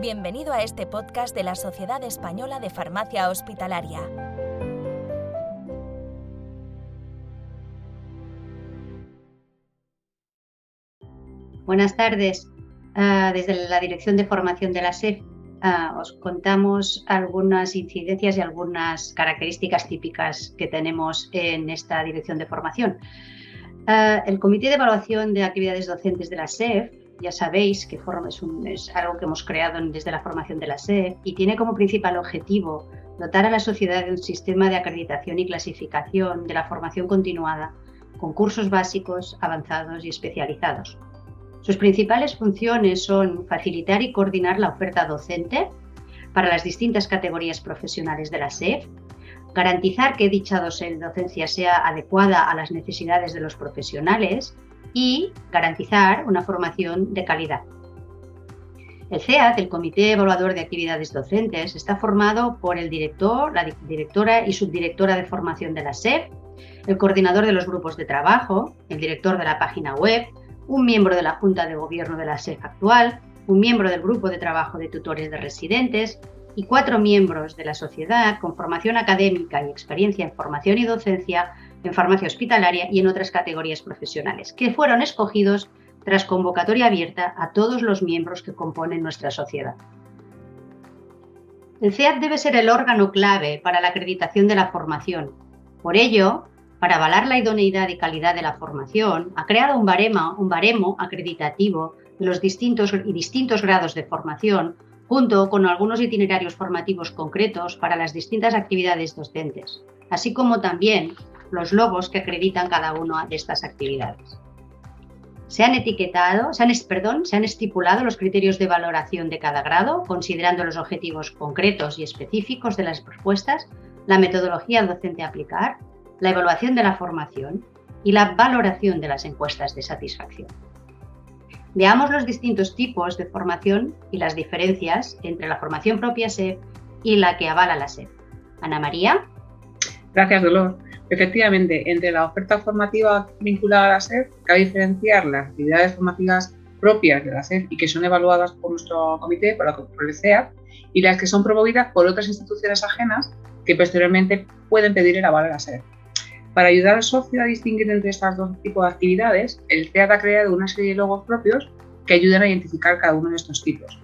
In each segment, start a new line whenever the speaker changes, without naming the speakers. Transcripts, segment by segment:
Bienvenido a este podcast de la Sociedad Española de Farmacia Hospitalaria.
Buenas tardes. Ah, desde la Dirección de Formación de la SEF ah, os contamos algunas incidencias y algunas características típicas que tenemos en esta Dirección de Formación. Ah, el Comité de Evaluación de Actividades Docentes de la SEF ya sabéis que es, es, algo que hemos creado desde la formación de la SED y tiene como principal objetivo dotar a la sociedad de un sistema de acreditación y clasificación de la formación continuada con cursos básicos, avanzados y especializados. Sus principales funciones son facilitar y coordinar la oferta docente para las distintas categorías profesionales de la SEF, garantizar que dicha docencia sea adecuada a las necesidades de los profesionales y garantizar una formación de calidad. El CEAD, el Comité Evaluador de Actividades Docentes, está formado por el director, la directora y subdirectora de formación de la SEP, el coordinador de los grupos de trabajo, el director de la página web, un miembro de la Junta de Gobierno de la SEP actual, un miembro del grupo de trabajo de tutores de residentes y cuatro miembros de la sociedad con formación académica y experiencia en formación y docencia en farmacia hospitalaria y en otras categorías profesionales, que fueron escogidos tras convocatoria abierta a todos los miembros que componen nuestra sociedad. El CEAD debe ser el órgano clave para la acreditación de la formación. Por ello, para avalar la idoneidad y calidad de la formación, ha creado un baremo, un baremo acreditativo de los distintos y distintos grados de formación, junto con algunos itinerarios formativos concretos para las distintas actividades docentes, así como también los logos que acreditan cada una de estas actividades. Se han etiquetado, se han, perdón, se han estipulado los criterios de valoración de cada grado, considerando los objetivos concretos y específicos de las propuestas, la metodología docente a aplicar, la evaluación de la formación y la valoración de las encuestas de satisfacción. Veamos los distintos tipos de formación y las diferencias entre la formación propia SEP y la que avala la SEP. Ana María.
Gracias, Dolor. Efectivamente, entre la oferta formativa vinculada a la SED, cabe diferenciar las actividades formativas propias de la SED y que son evaluadas por nuestro comité, por, la, por CEA, y las que son promovidas por otras instituciones ajenas que posteriormente pueden pedir el aval a la SED. Para ayudar al socio a distinguir entre estos dos tipos de actividades, el CEAD ha creado una serie de logos propios que ayudan a identificar cada uno de estos tipos.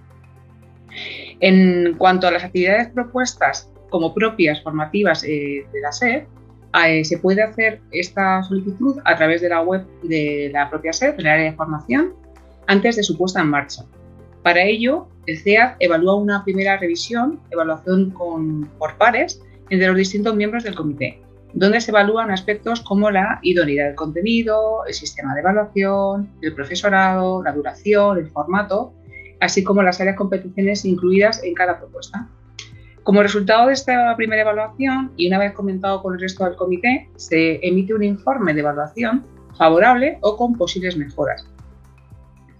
En cuanto a las actividades propuestas como propias formativas eh, de la SED, eh, se puede hacer esta solicitud a través de la web de la propia SED, del área de formación, antes de su puesta en marcha. Para ello, el CEAD evalúa una primera revisión, evaluación por pares, entre los distintos miembros del comité, donde se evalúan aspectos como la idoneidad del contenido, el sistema de evaluación, el profesorado, la duración, el formato, así como las áreas competiciones incluidas en cada propuesta. Como resultado de esta primera evaluación, y una vez comentado con el resto del comité, se emite un informe de evaluación favorable o con posibles mejoras.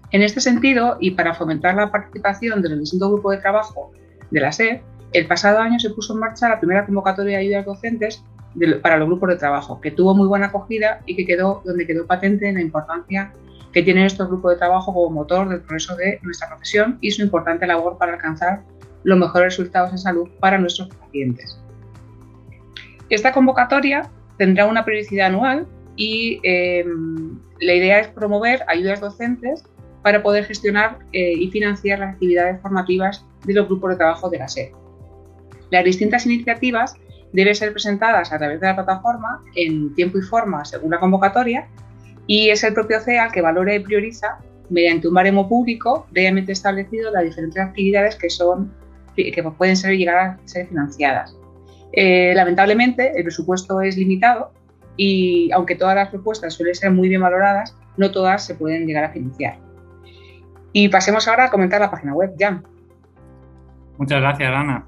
En este sentido, y para fomentar la participación del distinto grupo de trabajo de la SED, el pasado año se puso en marcha la primera convocatoria de ayudas docentes para los grupos de trabajo, que tuvo muy buena acogida y que quedó donde quedó patente la importancia que tienen estos grupos de trabajo como motor del progreso de nuestra profesión y su importante labor para alcanzar los mejores resultados en salud para nuestros pacientes. Esta convocatoria tendrá una periodicidad anual y em, la idea es promover ayudas docentes para poder gestionar eh, y financiar las actividades formativas de los grupos de trabajo de la SED. Las distintas iniciativas deben ser presentadas a través de la plataforma en tiempo y forma según la convocatoria y es el propio CEA el que valora y prioriza mediante un baremo público previamente establecido las diferentes actividades que son que pueden ser, llegar a ser financiadas. Eh, lamentablemente, el presupuesto es limitado y aunque todas las propuestas suelen ser muy bien valoradas, no todas se pueden llegar a financiar. Y pasemos ahora a comentar la página web, Jan.
Muchas gracias, Ana.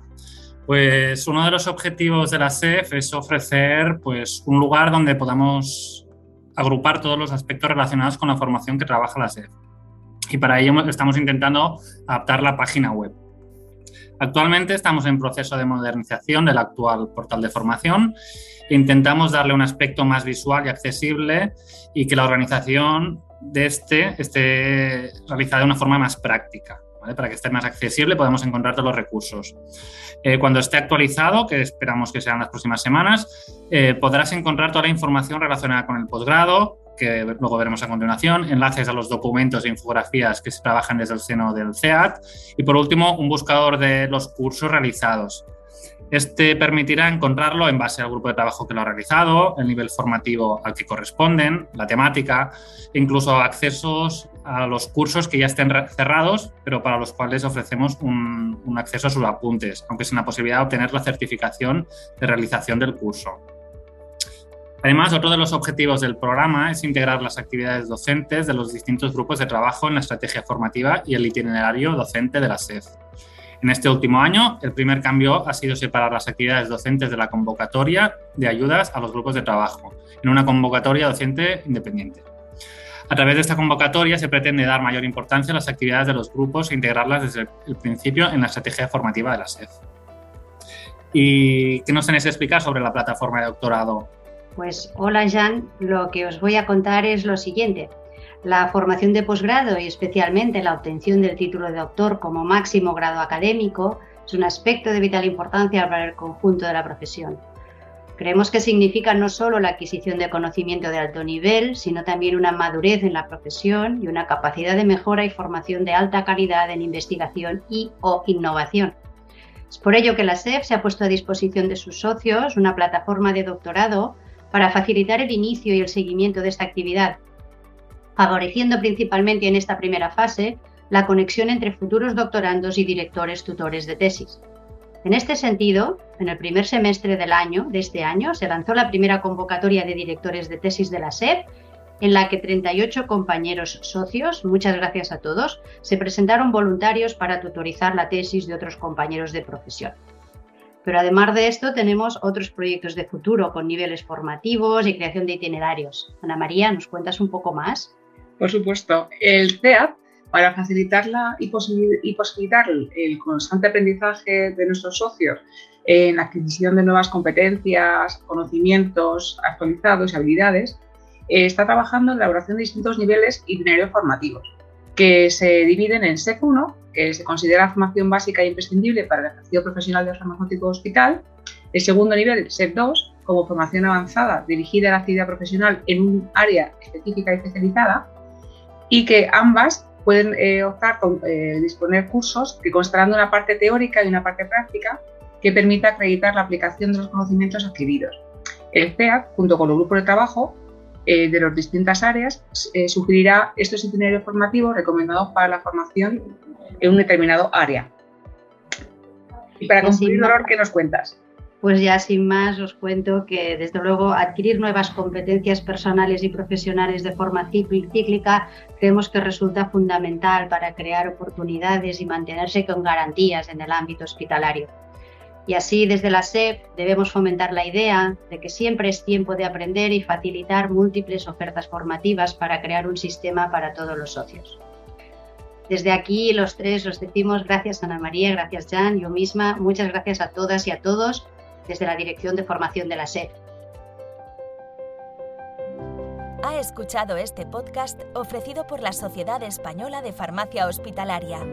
Pues uno de los objetivos de la SEF es ofrecer pues, un lugar donde podamos agrupar todos los aspectos relacionados con la formación que trabaja la SEF. Y para ello estamos intentando adaptar la página web. Actualmente estamos en proceso de modernización del actual portal de formación. Intentamos darle un aspecto más visual y accesible y que la organización de este esté realizada de una forma más práctica. Para que esté más accesible podemos encontrar todos los recursos. Eh, cuando esté actualizado, que esperamos que sean las próximas semanas, eh, podrás encontrar toda la información relacionada con el posgrado, que luego veremos a continuación, enlaces a los documentos e infografías que se trabajan desde el seno del CEAT y por último un buscador de los cursos realizados. Este permitirá encontrarlo en base al grupo de trabajo que lo ha realizado, el nivel formativo al que corresponden, la temática, incluso accesos a los cursos que ya estén cerrados, pero para los cuales ofrecemos un, acceso a sus apuntes, aunque sin la posibilidad de obtener la certificación de realización del curso. Además, otro de los objetivos del programa es integrar las actividades docentes de los distintos grupos de trabajo en la estrategia formativa y el itinerario docente de la SED. En este último año, el primer cambio ha sido separar las actividades docentes de la convocatoria de ayudas a los grupos de trabajo en una convocatoria docente independiente. A través de esta convocatoria se pretende dar mayor importancia a las actividades de los grupos e integrarlas desde el principio en la estrategia formativa de la SED. ¿Y qué nos tenéis que explicar sobre la plataforma de doctorado?
Pues hola Jan, lo que os voy a contar es lo siguiente. La formación de posgrado y especialmente la obtención del título de doctor como máximo grado académico es un aspecto de vital importancia para el conjunto de la profesión. Creemos que significa no solo la adquisición de conocimiento de alto nivel, sino también una madurez en la profesión y una capacidad de mejora y formación de alta calidad en investigación y o innovación. Es por ello que la SEF se ha puesto a disposición de sus socios una plataforma de doctorado para facilitar el inicio y el seguimiento de esta actividad favoreciendo principalmente en esta primera fase la conexión entre futuros doctorandos y directores tutores de tesis. En este sentido, en el primer semestre del año, de este año, se lanzó la primera convocatoria de directores de tesis de la SED, en la que 38 compañeros socios, muchas gracias a todos, se presentaron voluntarios para tutorizar la tesis de otros compañeros de profesión. Pero además de esto, tenemos otros proyectos de futuro con niveles formativos y creación de itinerarios. Ana María, ¿nos cuentas un poco más?
Por supuesto, el CEAP, para facilitarla y, posibilitar el constante aprendizaje de nuestros socios en la adquisición de nuevas competencias, conocimientos actualizados y habilidades, eh, está trabajando en la elaboración de distintos niveles itinerarios formativos, que se dividen en SEC 1, que se considera formación básica e imprescindible para el ejercicio profesional del farmacéutico hospital, el segundo nivel, SEC 2, como formación avanzada dirigida a la actividad profesional en un área específica y especializada, y que ambas pueden eh, optar con eh, disponer cursos que constarán de una parte teórica y una parte práctica que permita acreditar la aplicación de los conocimientos adquiridos. El CEAC, junto con los grupos de trabajo eh, de las distintas áreas, sugerirá estos itinerarios formativos recomendados para la formación en un determinado área. Y para concluir, Dolor, ¿qué nos cuentas?
Pues ya sin más os cuento que desde luego adquirir nuevas competencias personales y profesionales de forma cíclica creemos que resulta fundamental para crear oportunidades y mantenerse con garantías en el ámbito hospitalario. Y así desde la SEP debemos fomentar la idea de que siempre es tiempo de aprender y facilitar múltiples ofertas formativas para crear un sistema para todos los socios. Desde aquí los tres os decimos gracias Ana María, gracias Jan, yo misma, muchas gracias a todas y a todos desde la Dirección de Formación de la SED.
Ha escuchado este podcast ofrecido por la Sociedad Española de Farmacia Hospitalaria.